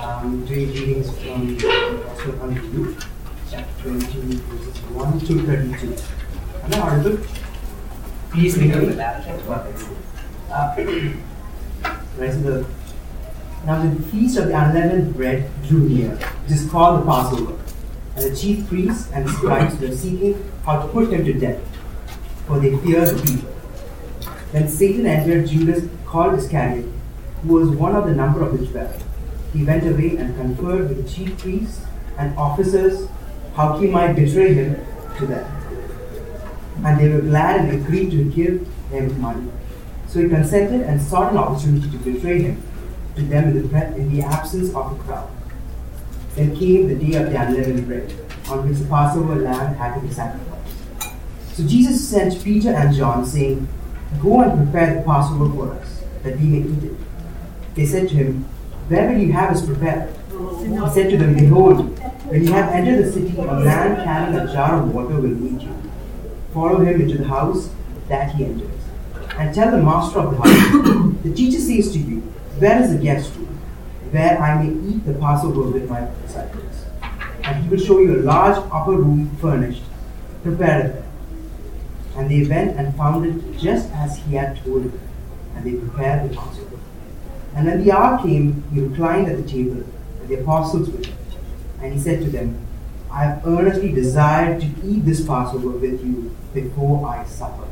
Um, doing readings from Gospel under Luke, chapter 22, verses 1 to 32. Am I audible? Please read the. Uh, right, the, now the feast of the unleavened bread drew near, which is called the Passover. And the chief priests and the scribes were seeking how to put him to death, for they feared the people. Then Satan entered Judas called Iscariot, who was one of the number of the twelve. He went away and conferred with chief priests and officers how he might betray him to them. And they were glad and agreed to give him money. So he consented and sought an opportunity to betray him to them in the, in the absence of the crowd. Then came the day of the unleavened bread, on which the Passover lamb had to be sacrificed. So Jesus sent Peter and John, saying, Go and prepare the Passover for us, that we may eat it. They said to him, Where will you have us prepared? He said to them, Behold, when you have entered the city, a man carrying a jar of water will meet you. Follow him into the house that he enters. And tell the master of the house, The teacher says to you, Where is the guest room, where I may eat the Passover with my disciples? And he will show you a large upper room furnished. Prepare it there. And they went and found it just as he had told them, and they prepared the Passover. And when the hour came, he reclined at the table, and the apostles with him. And he said to them, I have earnestly desired to eat this Passover with you before I suffer.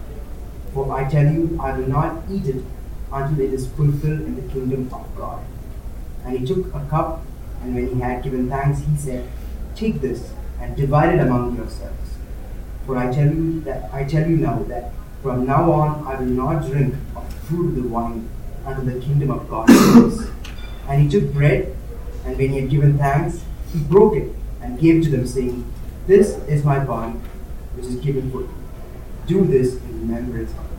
For I tell you, I will not eat it until it is fulfilled in the kingdom of God. And he took a cup, and when he had given thanks, he said, Take this and divide it among yourselves. For I tell you that I tell you now that from now on I will not drink of the fruit of the wine until the kingdom of God. And he took bread, and when he had given thanks, he broke it and gave to them, saying, This is my body, which is given for you. Do this in remembrance of me.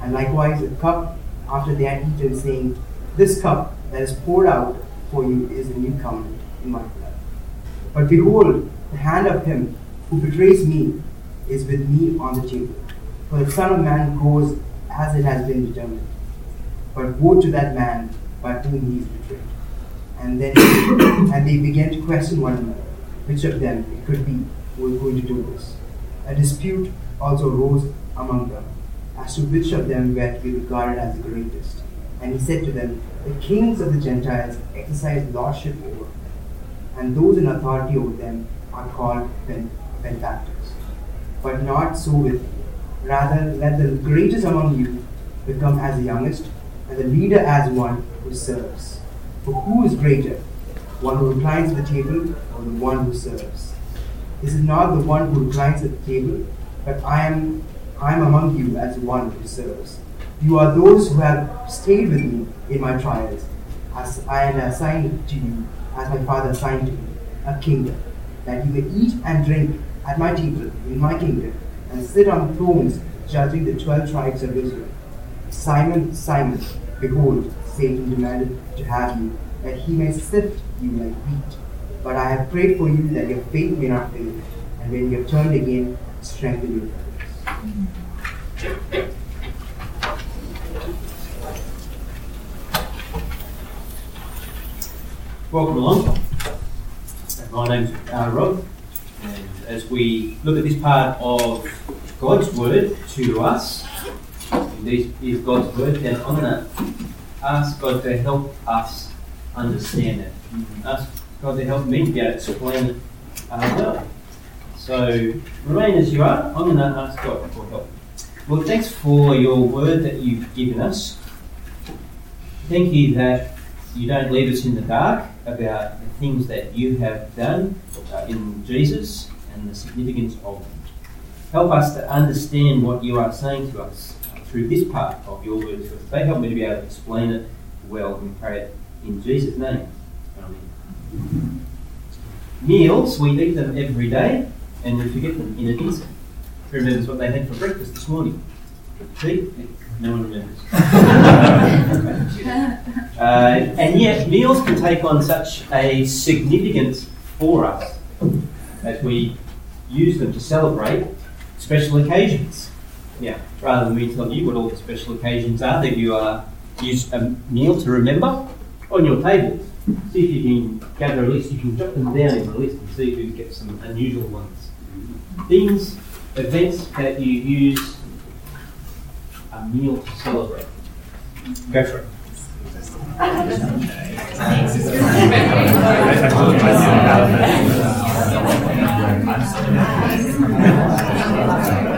And likewise the cup after they had eaten, saying, This cup that is poured out for you is the new covenant in my blood. But behold, the hand of him who betrays me is with me on the table. For the Son of Man goes as it has been determined. But woe to that man by whom he is betrayed. And then and they began to question one another, which of them it could be who was going to do this. A dispute also arose among them as to which of them were to be regarded as the greatest. And he said to them, The kings of the Gentiles exercise lordship over them, and those in authority over them are called ben- benefactors. But not so with you. Rather, let the greatest among you become as the youngest, and the leader as one who serves. For who is greater, one who reclines at the table or the one who serves? This is not the one who reclines at the table, but I am I am among you as one who serves. You are those who have stayed with me in my trials, as I am assigned to you, as my Father assigned to me, a kingdom, that you may eat and drink at my table in my kingdom, and sit on thrones judging the twelve tribes of Israel. Simon, Simon, behold, Satan demanded to have you, that he may sift you like wheat. But I have prayed for you that your faith may not fail, and when you have turned again, strengthen your brothers. Welcome along. My name's uh, Rob, and as we look at this part of God's Word to us, is God's Word, then I'm going to ask God to help us understand it. Ask God to help me be able to explain it uh, well. So remain as you are. I'm going to ask God for help. Well, thanks for your word that you've given us. Thank you that you don't leave us in the dark about the things that you have done uh, in Jesus and the significance of them. Help us to understand what you are saying to us through this part of your word to us. They help me to be able to explain it well and pray it in Jesus' name. Amen. Meals, we eat them every day and we forget them in an instant. Who remembers what they had for breakfast this morning? Tea? No one remembers. uh, and yet, meals can take on such a significance for us as we use them to celebrate special occasions. Yeah, rather than me tell you what all the special occasions are that you uh, use a meal to remember on your table. see if you can gather a list. You can jot them down in the list and see if you can get some unusual ones. Things, events that you use a meal to celebrate. Go for it.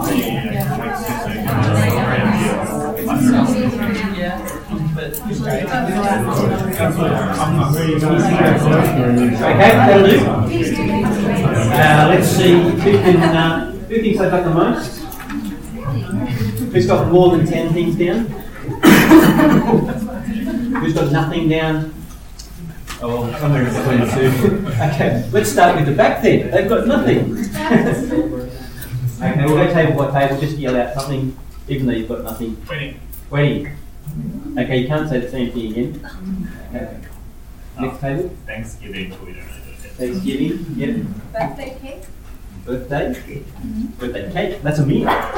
Okay, that'll do. Uh, let's see, who can, uh, who thinks they've got the most? Who's got more than ten things down? Who's got nothing down? Oh, somewhere in between the two. Okay, let's start with the back then. They've got nothing. Okay, we'll go table by table, just yell out something, even though you've got nothing. Wedding. Wedding. Okay, you can't say the same thing again. Okay. Next table, Thanksgiving, we don't really. Thanksgiving, yep. Birthday cake? Birthday, birthday cake, that's a meal.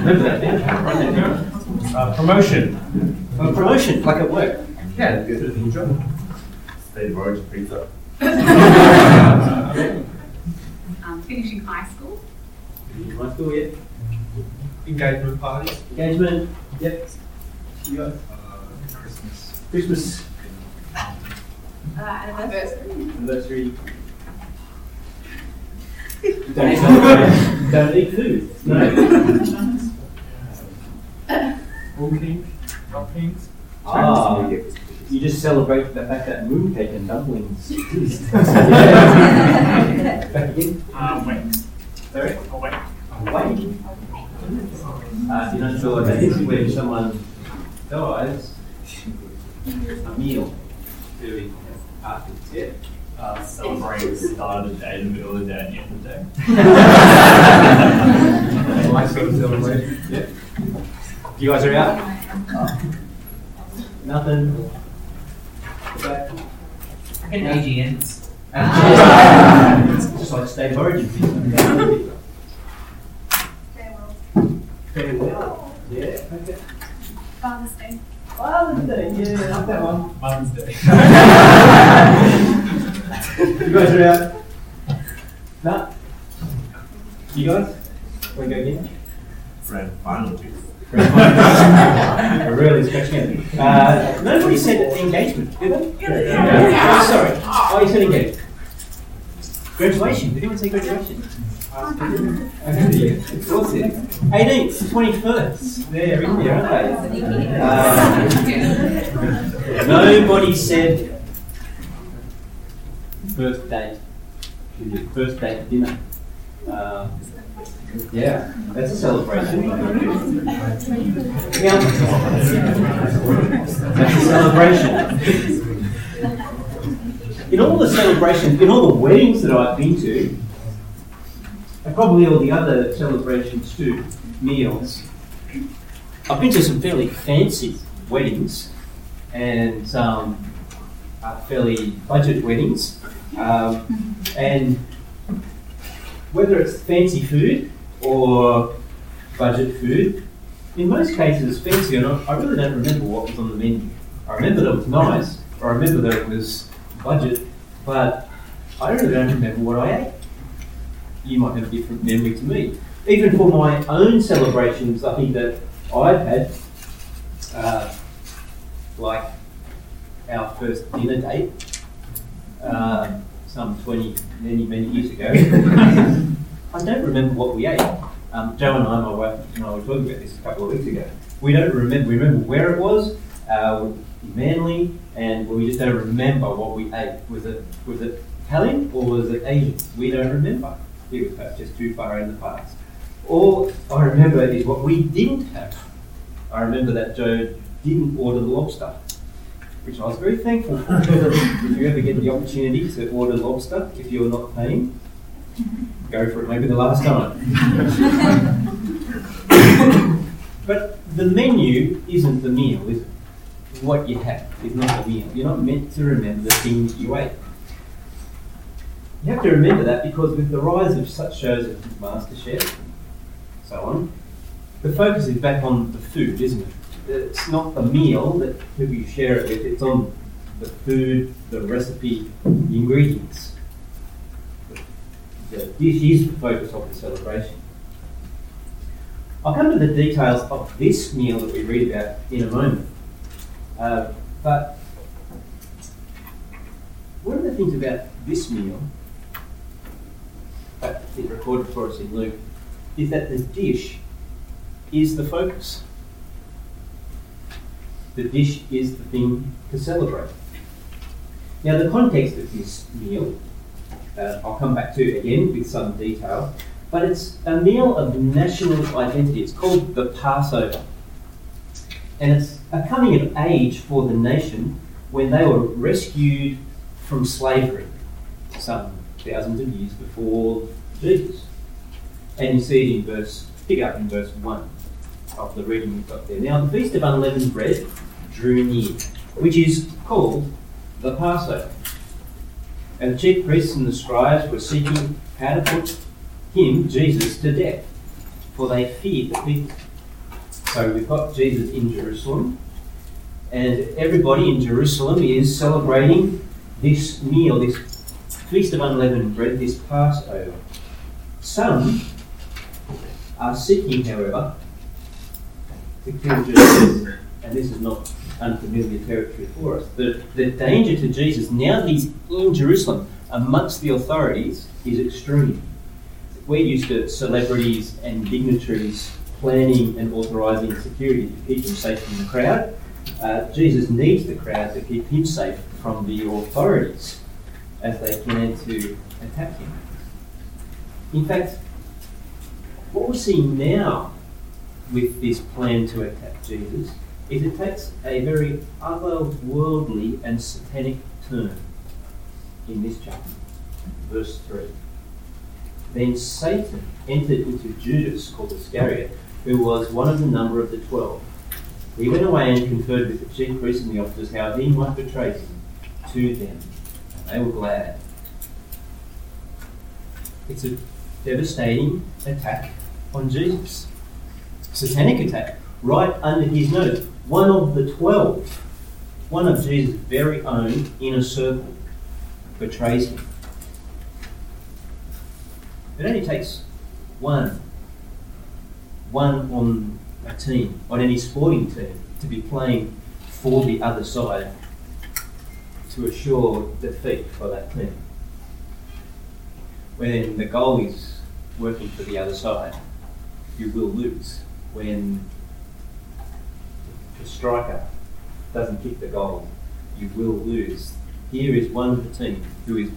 Remember that, Dan? Write that down. Uh, promotion. A promotion, like at work. Yeah, good. State of origin pizza. Um, finishing high school? High school, yep. Engagement parties. Engagement, yep. You got Christmas. Christmas Uh, anniversary? anniversary. Don't celebrate, don't eat food. No. Walking. Droppings. Ah, you just celebrate the fact that mooncake and dumplings. Back again? Um, wait. Sorry? Oh, wait. Wait. Uh, you're not sure what that is, when someone dies, a meal during afterwards, yeah? Uh, celebrate the start of the day, the middle of the day, and the end of the day. Like sort of celebration. Yeah. You guys are out? Nothing? Okay. And AGNs. Just like state of origin. Yeah, okay. Father's Day. Father's Day, yeah, like that one. Mother's Day. You guys are out? No? You guys? To go again? Grand final. I'm really scratching it. Uh, nobody said engagement, did they? Yeah. Oh, sorry. Oh, you said engagement. Graduation. Did anyone say graduation? What's it? 18th, 21st. They're in there, aren't they? Uh, nobody said. First date dinner. Uh, yeah, that's a celebration. Yeah. That's a celebration. In all the celebrations, in all the weddings that I've been to, and probably all the other celebrations too, meals, I've been to some fairly fancy weddings and some uh, fairly budget weddings. Um, and whether it's fancy food or budget food, in most cases, fancy or not, I really don't remember what was on the menu. I remember that it was nice, I remember that it was budget, but I really don't remember what I ate. You might have a different memory to me. Even for my own celebrations, I think that I've had, uh, like our first dinner date, uh, some 20, many, many years ago. I don't remember what we ate. Um, Joe and I, my wife and I were talking about this a couple of weeks ago. We don't remember. We remember where it was, uh, Manly, and we just don't remember what we ate. Was it was it Italian or was it Asian? We don't remember. Perhaps just too far in the past. All I remember is what we didn't have. I remember that Joe didn't order the lobster. which I was very thankful for. if you ever get the opportunity to order lobster, if you're not paying, go for it, maybe the last time. but the menu isn't the meal, is it? What you have is not the meal. You're not meant to remember the things you ate. You have to remember that because with the rise of such shows as MasterChef, so on, the focus is back on the food, isn't it? It's not the meal that who you share it with, it's on the food, the recipe, the ingredients. The dish is the focus of the celebration. I'll come to the details of this meal that we read about in a moment. Uh, but one of the things about this meal is recorded for us in Luke is that the dish is the focus. The dish is the thing to celebrate. Now, the context of this meal, uh, I'll come back to again with some detail, but it's a meal of national identity. It's called the Passover. And it's a coming of age for the nation when they were rescued from slavery some thousands of years before Jesus. And you see it in verse, pick up in verse 1 of the reading we've got there. Now, the Feast of Unleavened Bread drew near, which is called the Passover. And the chief priests and the scribes were seeking how to put him, Jesus, to death, for they feared the people. So we've got Jesus in Jerusalem, and everybody in Jerusalem is celebrating this meal, this Feast of Unleavened Bread, this Passover. Some are seeking, however, to kill Jesus, and this is not unfamiliar territory for us. The, the danger to Jesus, now that he's in Jerusalem amongst the authorities, is extreme. We're used to celebrities and dignitaries planning and authorising security to keep him safe from the crowd. Uh, Jesus needs the crowd to keep him safe from the authorities as they plan to attack him. In fact, what we see now with this plan to attack Jesus is it takes a very otherworldly and satanic turn in this chapter, verse 3. Then Satan entered into Judas, called Iscariot, who was one of the number of the twelve. He went away and conferred with the chief priests and the officers how he might betray him to them. They were glad. It's a devastating attack on Jesus. Satanic attack, right under his nose. One of the twelve, one of Jesus' very own inner circle, betrays him. It only takes one, one on a team, on any sporting team, to be playing for the other side to assure defeat for that team. When the goal is working for the other side, you will lose. When the striker doesn't kick the goal, you will lose. Here is one of the team who is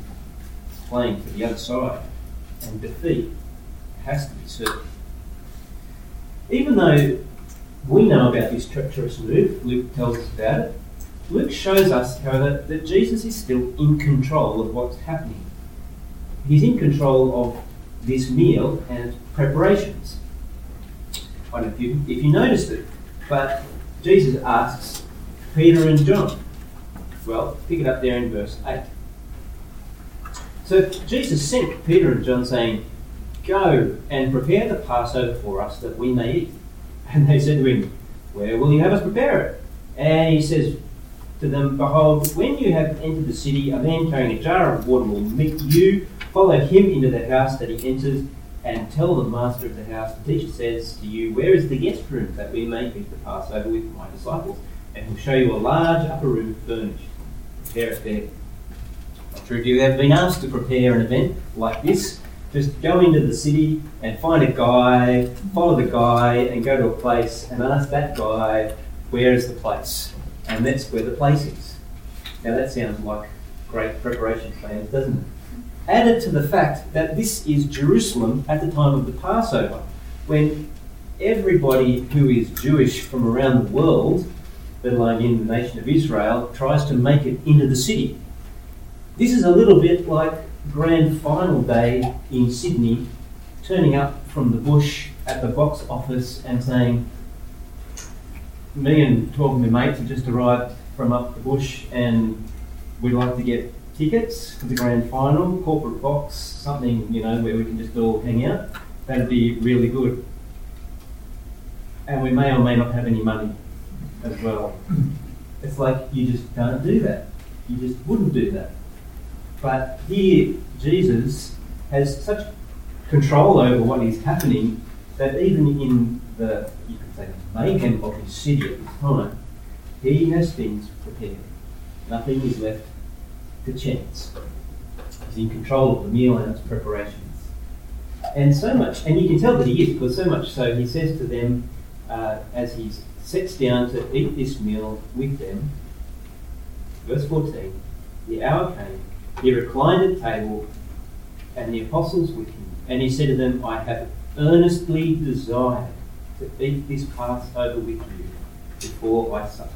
playing for the other side, and defeat has to be certain. Even though we know about this treacherous move, Luke tells us about it, Luke shows us, however, that Jesus is still in control of what's happening. He's in control of this meal and preparations. I don't know if you, if you noticed it, but Jesus asks Peter and John. Well, pick it up there in verse 8. So Jesus sent Peter and John saying, Go and prepare the Passover for us that we may eat. And they said to him, Where will you have us prepare it? And he says to them, Behold, when you have entered the city, a man carrying a jar of water will meet you. Follow him into the house that he enters, and tell the master of the house, The teacher says to you, Where is the guest room that we may eat the Passover with my disciples? And he'll show you a large upper room furnished. Prepare it there. Not sure if you have been asked to prepare an event like this. Just go into the city and find a guy, follow the guy, and go to a place and ask that guy, where is the place? And that's where the place is. Now that sounds like great preparation plans, doesn't it? Added to the fact that this is Jerusalem at the time of the Passover, when everybody who is Jewish from around the world let alone in the nation of Israel, tries to make it into the city. This is a little bit like grand final day in Sydney, turning up from the bush at the box office and saying, Me and 12 of my mates have just arrived from up the bush and we'd like to get tickets for the grand final, corporate box, something, you know, where we can just all hang out. That'd be really good. And we may or may not have any money as well. It's like you just can't do that. You just wouldn't do that. But here, Jesus has such control over what is happening that even in the, you could say, mayhem of at the time, he has things prepared. Nothing is left to chance. He's in control of the meal and its preparations. And so much, and you can tell that he is, because so much so he says to them uh, as he sits down to eat this meal with them, verse 14, the hour came, he reclined at table, and the apostles with him. And he said to them, I have earnestly desired to eat this Passover with you before I suffer.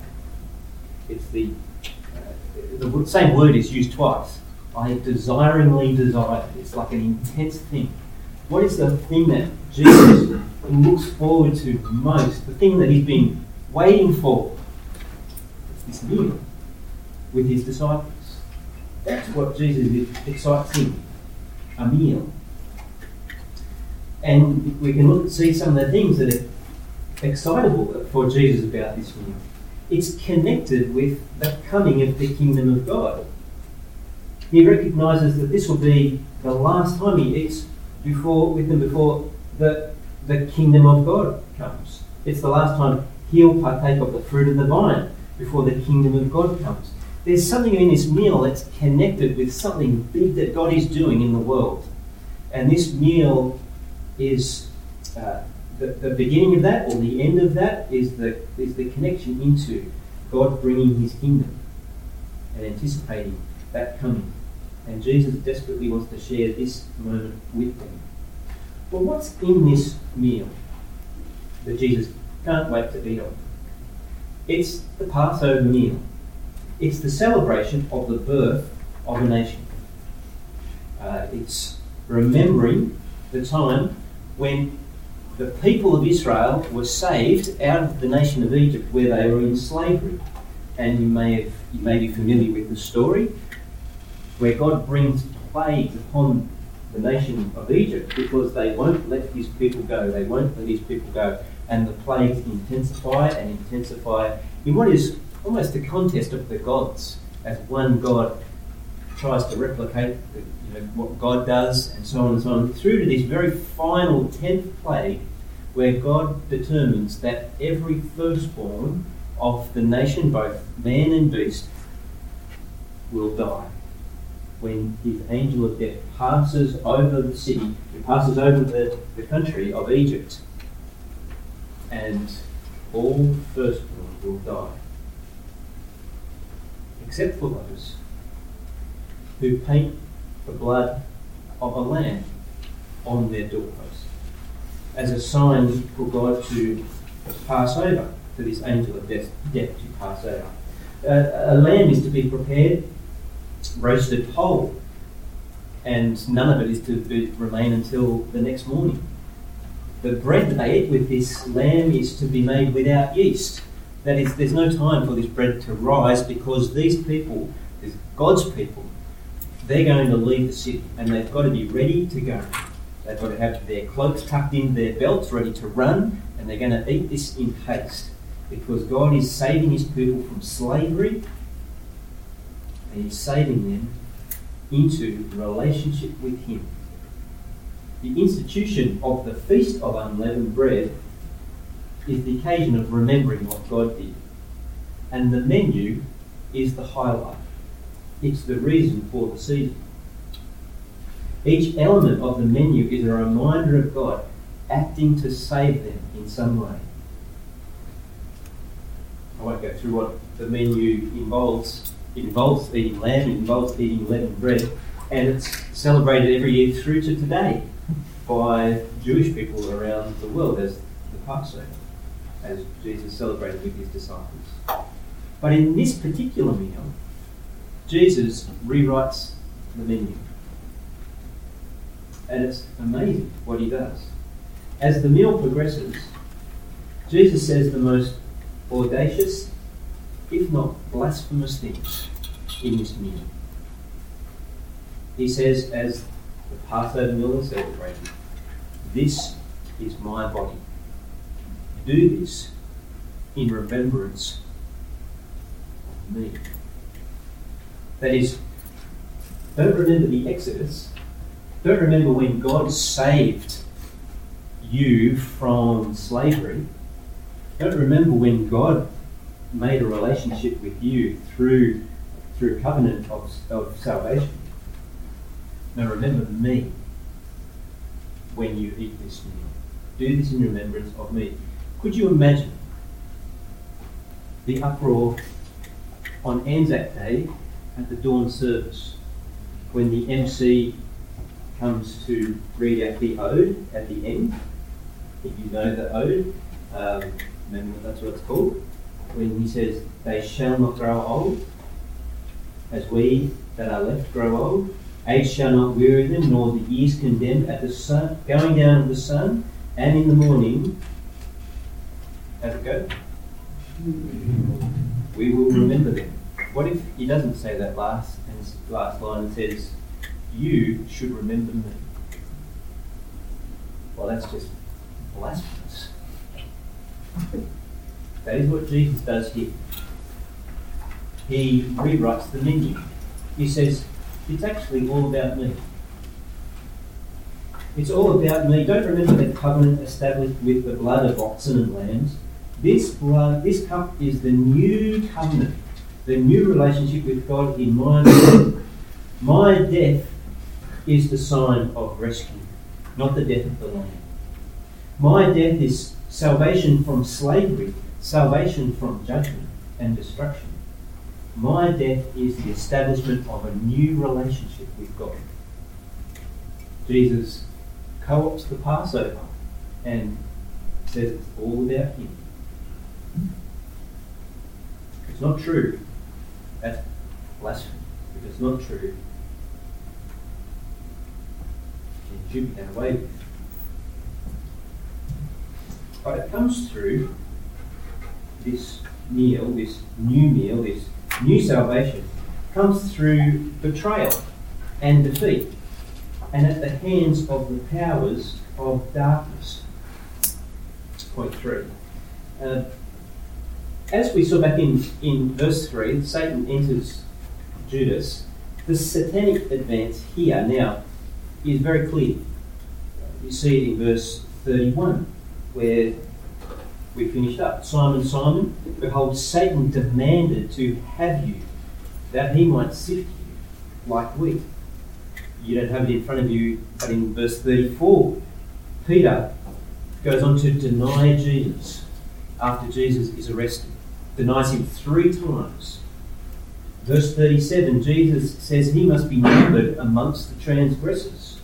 It's the, uh, the same word is used twice. I desiringly desire. It's like an intense thing. What is the thing that Jesus looks forward to most? The thing that he's been waiting for? It's this meal with his disciples. That's what Jesus excites him a meal. And we can look see some of the things that are excitable for Jesus about this meal. It's connected with the coming of the kingdom of God. He recognizes that this will be the last time he eats before with them before the, the kingdom of God comes. It's the last time he'll partake of the fruit of the vine before the kingdom of God comes. There's something in this meal that's connected with something big that God is doing in the world. And this meal is uh, the, the beginning of that, or the end of that, is the, is the connection into God bringing his kingdom and anticipating that coming. And Jesus desperately wants to share this moment with them. Well, what's in this meal that Jesus can't wait to eat on? It's the Passover meal. It's the celebration of the birth of a nation. Uh, it's remembering the time when the people of Israel were saved out of the nation of Egypt where they were in slavery. And you may, have, you may be familiar with the story where God brings plagues upon the nation of Egypt because they won't let his people go. They won't let his people go. And the plagues intensify and intensify in what is almost a contest of the gods as one God tries to replicate the, you know, what God does and so on and so on, mm-hmm. through to this very final tenth plague where God determines that every firstborn of the nation, both man and beast, will die. When his angel of death passes over the city, he passes over the, the country of Egypt, and all firstborn will die except for those who paint the blood of a lamb on their doorposts as a sign for God to pass over, for this angel of death, death to pass over. Uh, a lamb is to be prepared, roasted whole, and none of it is to be, remain until the next morning. The bread that they eat with this lamb is to be made without yeast. That is, there's no time for this bread to rise because these people, God's people, they're going to leave the city and they've got to be ready to go. They've got to have their cloaks tucked in their belts, ready to run, and they're going to eat this in haste because God is saving his people from slavery and he's saving them into relationship with him. The institution of the Feast of Unleavened Bread is the occasion of remembering what God did. And the menu is the highlight. It's the reason for the season. Each element of the menu is a reminder of God acting to save them in some way. I won't go through what the menu involves. It involves eating lamb, it involves eating leavened bread, and it's celebrated every year through to today by Jewish people around the world as the Passover as Jesus celebrated with his disciples. But in this particular meal, Jesus rewrites the menu. And it's amazing what he does. As the meal progresses, Jesus says the most audacious, if not blasphemous things in this meal. He says, as the Passover meal is celebrated, This is my body. Do this in remembrance of me. That is, don't remember the Exodus. Don't remember when God saved you from slavery. Don't remember when God made a relationship with you through through covenant of, of salvation. Now remember me when you eat this meal. Do this in remembrance of me. Could you imagine the uproar on Anzac Day at the dawn service when the MC comes to read out the ode at the end? If you know the ode, um, remember that's what it's called. When he says, They shall not grow old, as we that are left grow old. Age shall not weary them, nor the years condemned at the sun, going down of the sun, and in the morning. How's it go? We will remember them. What if he doesn't say that last and last line and says, "You should remember me"? Well, that's just blasphemous. That is what Jesus does here. He rewrites the menu. He says, it's actually all about me. It's all about me. Don't remember the covenant established with the blood of oxen and lambs. This blood, this cup is the new covenant, the new relationship with God in my life. My death is the sign of rescue, not the death of the lamb. My death is salvation from slavery, salvation from judgment and destruction. My death is the establishment of a new relationship with God. Jesus co opts the Passover and says it's all about Him. It's not true. That's blasphemy. If it's not true, should be done away. But it comes through this meal, this new meal, this new salvation, comes through betrayal and defeat, and at the hands of the powers of darkness. Point three. Uh, as we saw back in, in verse 3, Satan enters Judas. The satanic advance here now is very clear. You see it in verse 31, where we finished up. Simon, Simon, behold, Satan demanded to have you, that he might sift you like wheat. You don't have it in front of you, but in verse 34, Peter goes on to deny Jesus after Jesus is arrested, denies him three times. Verse 37, Jesus says he must be numbered amongst the transgressors.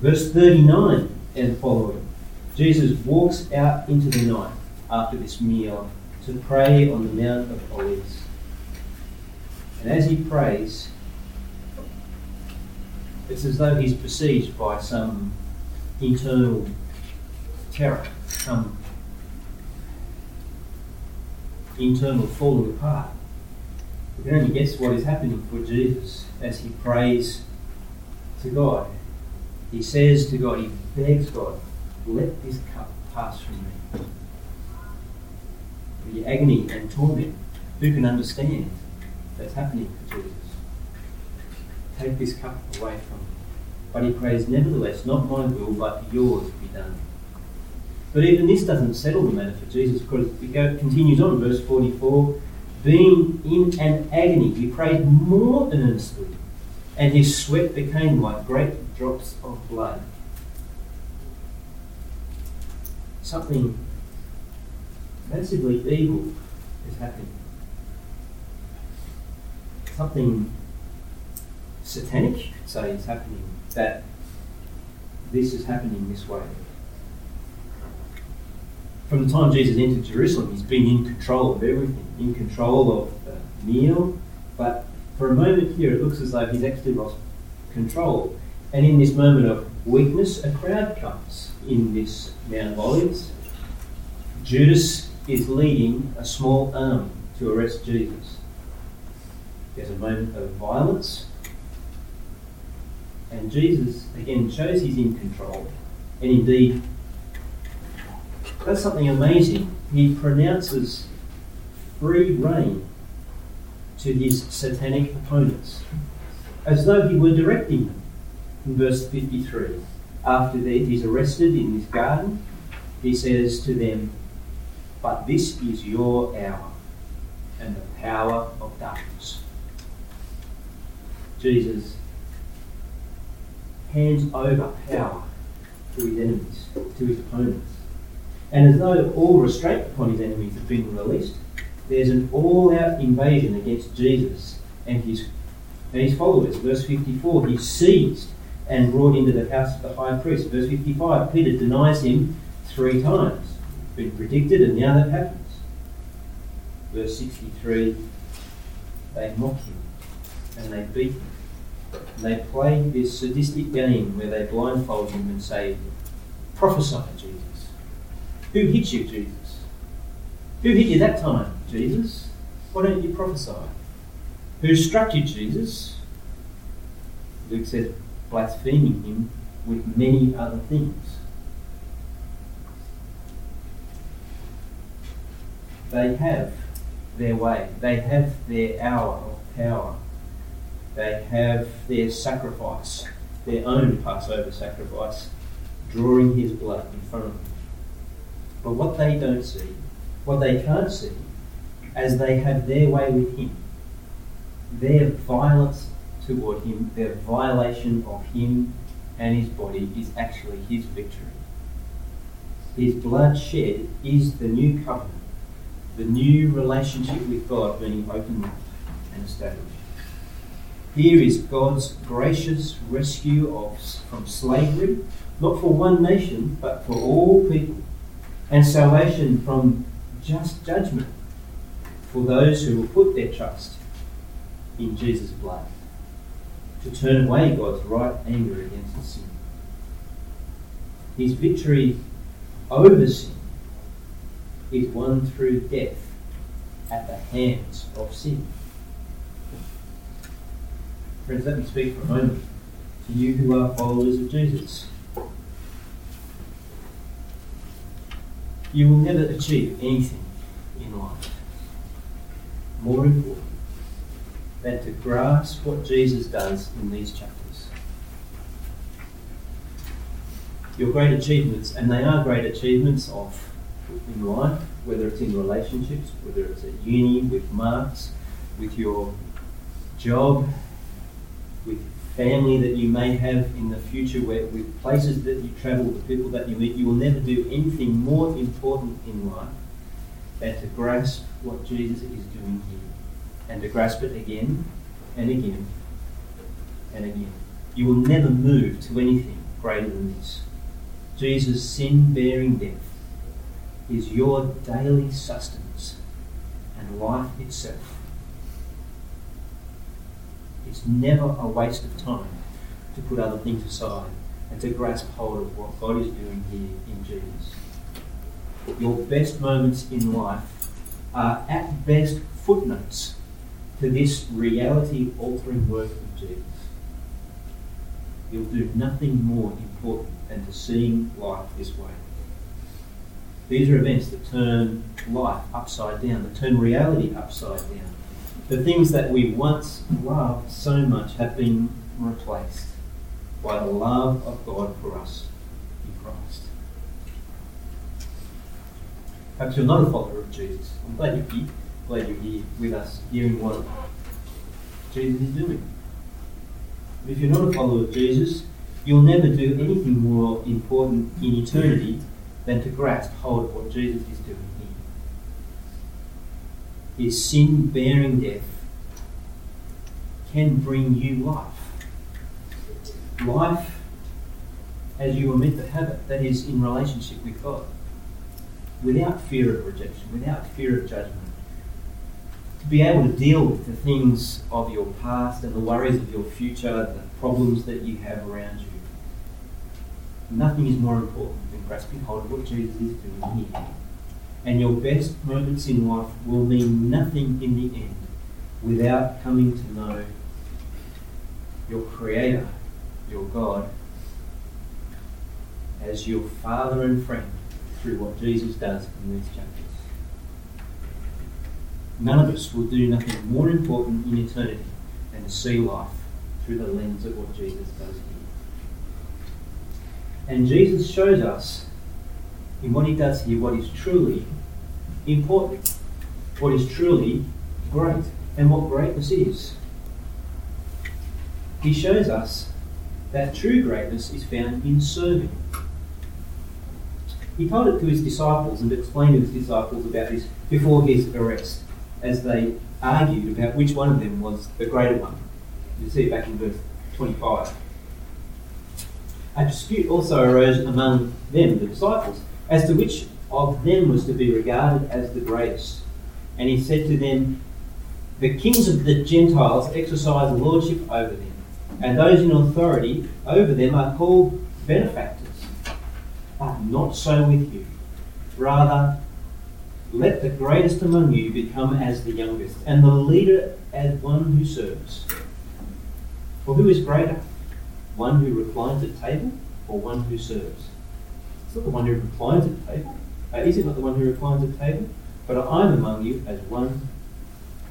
Verse 39 and following, Jesus walks out into the night after this meal to pray on the Mount of Olives. And as he prays, it's as though he's besieged by some internal terror, some internal falling apart. We can only guess what is happening for Jesus as he prays to God. He says to God, he begs God, let this cup pass from me. The agony and torment, who can understand that's happening for Jesus? Take this cup away from me. But he prays, nevertheless, not my will, but yours be done. But even this doesn't settle the matter for Jesus because it continues on, verse 44 being in an agony, he prayed more earnestly, and his sweat became like great drops of blood. Something massively evil is happening. Something satanic, you could say, is happening that this is happening this way. From the time Jesus entered Jerusalem, he's been in control of everything, in control of uh, the meal. But for a moment here, it looks as though he's actually lost control. And in this moment of weakness, a crowd comes in this Mount of Olives. Judas is leading a small army to arrest Jesus. There's a moment of violence, and Jesus again shows he's in control, and indeed does something amazing. He pronounces free rein to his satanic opponents, as though he were directing them. In verse 53, after he's arrested in his garden, he says to them, But this is your hour and the power of darkness. Jesus hands over power to his enemies, to his opponents. And as though all restraint upon his enemies had been released, there's an all out invasion against Jesus and his, and his followers. Verse 54 he's seized and brought into the house of the high priest. Verse 55 Peter denies him three times. Been predicted, and now that happens. Verse 63 they mock him and they beat him. And they play this sadistic game where they blindfold him and say, Prophesy, Jesus. Who hit you, Jesus? Who hit you that time, Jesus? Why don't you prophesy? Who struck you, Jesus? Luke says, blaspheming him with many other things. They have their way, they have their hour of power, they have their sacrifice, their own Passover sacrifice, drawing his blood in front of them. But what they don't see, what they can't see, as they have their way with him, their violence toward him, their violation of him and his body is actually his victory. His blood shed is the new covenant, the new relationship with God being opened and established. Here is God's gracious rescue of, from slavery, not for one nation, but for all people, and salvation from just judgment for those who will put their trust in Jesus' blood to turn away God's right anger against sin. His victory over sin is won through death at the hands of sin. Friends, let me speak for a moment to you who are followers of Jesus. You will never achieve anything in life more important than to grasp what Jesus does in these chapters. Your great achievements, and they are great achievements of in life, whether it's in relationships, whether it's at uni, with marks, with your job, with family that you may have in the future, where, with places that you travel, the people that you meet, you will never do anything more important in life than to grasp what Jesus is doing here and to grasp it again and again and again. You will never move to anything greater than this. Jesus' sin bearing death is your daily sustenance and life itself. It's never a waste of time to put other things aside and to grasp hold of what God is doing here in Jesus. Your best moments in life are at best footnotes to this reality altering work of Jesus. You'll do nothing more important than to seeing life this way. These are events that turn life upside down, that turn reality upside down. The things that we once loved so much have been replaced by the love of God for us in Christ. Perhaps you're not a follower of Jesus. I'm glad you're here. Glad you're here with us, hearing what Jesus is doing. If you're not a follower of Jesus, you'll never do anything more important in eternity than to grasp hold of what Jesus is doing. His sin bearing death can bring you life. Life as you were meant to have it, that is, in relationship with God. without fear of rejection, without fear of judgment. To be able to deal with the things of your past and the worries of your future, the problems that you have around you. Nothing is more important than grasping hold of what Jesus is doing here. And your best moments in life will mean nothing in the end without coming to know your Creator, your God, as your Father and friend through what Jesus does in these chapters. None of us will do nothing more important in eternity than to see life through the lens of what Jesus does here. And Jesus shows us in what he does here what is truly important, what is truly great, and what greatness is. He shows us that true greatness is found in serving. He told it to his disciples and explained to his disciples about this before his arrest, as they argued about which one of them was the greater one. You see it back in verse 25. A dispute also arose among them, the disciples, as to which of them was to be regarded as the greatest. And he said to them, The kings of the Gentiles exercise lordship over them, and those in authority over them are called benefactors. But not so with you. Rather, let the greatest among you become as the youngest, and the leader as one who serves. For who is greater? One who reclines at table or one who serves? It's not the one who reclines at table. Uh, is it not the one who reclines at table? But I'm among you as one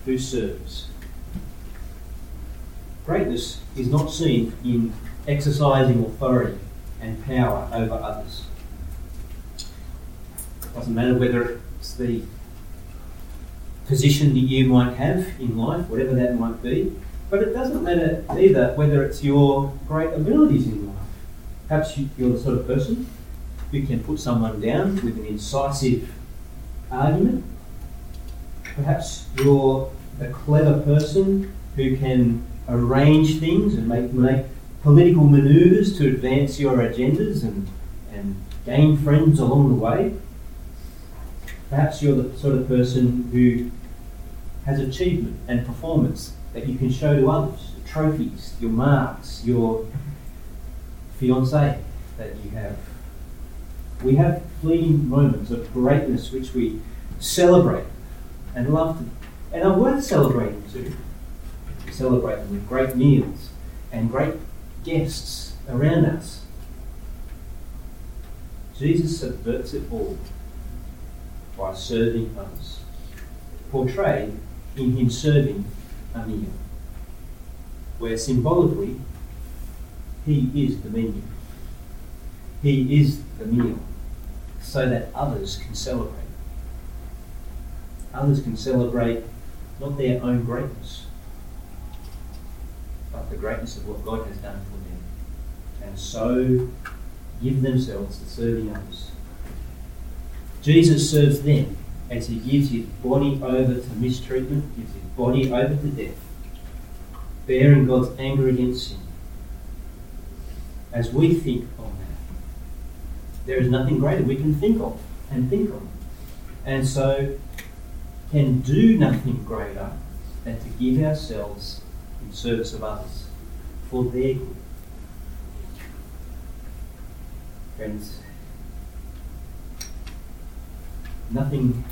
who serves. Greatness is not seen in exercising authority and power over others. It doesn't matter whether it's the position that you might have in life, whatever that might be, but it doesn't matter either whether it's your great abilities in life. Perhaps you're the sort of person who can put someone down with an incisive argument. Perhaps you're a clever person who can arrange things and make, make political manoeuvres to advance your agendas and, and gain friends along the way. Perhaps you're the sort of person who has achievement and performance that you can show to others, trophies, your marks, your fiance that you have. We have fleeting moments of greatness which we celebrate and love to, and are worth celebrating too. We celebrate them with great meals and great guests around us. Jesus subverts it all by serving others, portrayed in him serving a meal, where symbolically he is the menu. He is the meal, so that others can celebrate. Others can celebrate not their own greatness, but the greatness of what God has done for them, and so give themselves to serving others. Jesus serves them as he gives his body over to mistreatment, gives his body over to death, bearing God's anger against sin. As we think on that, there is nothing greater we can think of and think of. And so can do nothing greater than to give ourselves in service of others for their good. Friends, nothing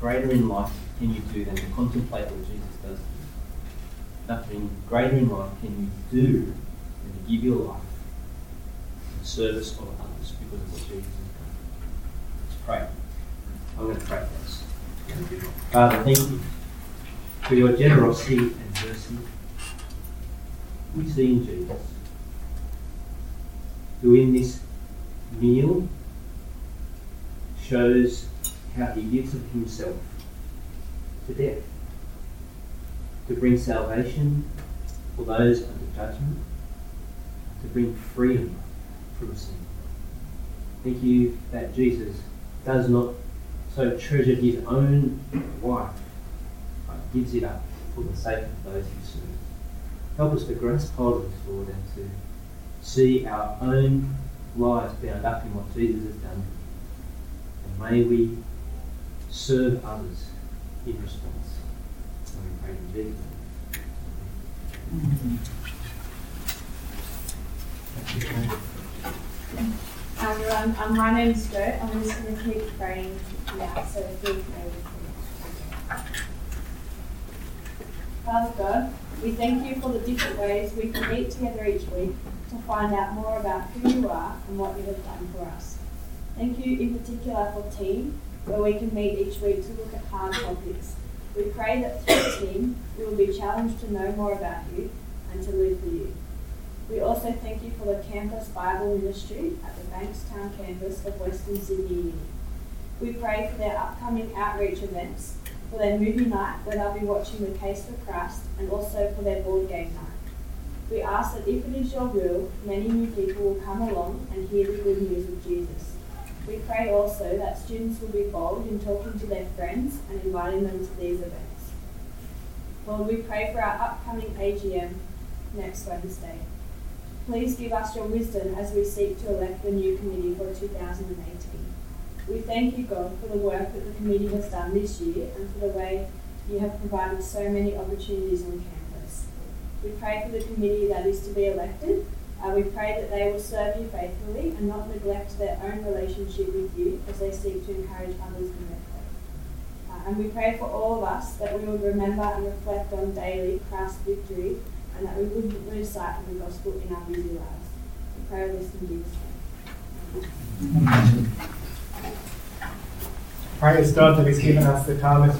greater in life can you do than to contemplate what Jesus does. Nothing greater in life can you do than to give your life in service of others Let's pray. I'm going to pray us. Father, thank you for your generosity and mercy. We see in Jesus, who in this meal shows how he gives of himself to death to bring salvation for those under judgment, to bring freedom from sin. Thank you that Jesus does not so treasure his own wife, but gives it up for the sake of those he serves. Help us to grasp hold of this, Lord, and to see our own lives bound up in what Jesus has done. And And may we serve others in response. And we pray in Jesus' name. Hi everyone, um, my name's Jo. I'm just going to keep praying now, so pray with. Father God, we thank you for the different ways we can meet together each week to find out more about who you are and what you have done for us. Thank you in particular for Team, where we can meet each week to look at hard topics. We pray that through Team, we will be challenged to know more about you and to live for you. We also thank you for the Campus Bible Ministry at the Bankstown campus of Western Sydney Uni. We pray for their upcoming outreach events, for their movie night where they'll be watching The Case for Christ, and also for their board game night. We ask that if it is your will, many new people will come along and hear the good news of Jesus. We pray also that students will be bold in talking to their friends and inviting them to these events. Lord, we pray for our upcoming AGM next Wednesday. Please give us your wisdom as we seek to elect the new committee for 2018. We thank you, God, for the work that the committee has done this year and for the way you have provided so many opportunities on campus. We pray for the committee that is to be elected. Uh, we pray that they will serve you faithfully and not neglect their own relationship with you as they seek to encourage others in their faith. Uh, and we pray for all of us that we would remember and reflect on daily Christ's victory and that we wouldn't lose sight of the gospel in our busy lives. We pray this in Jesus' name. Praise God that He's given us the talent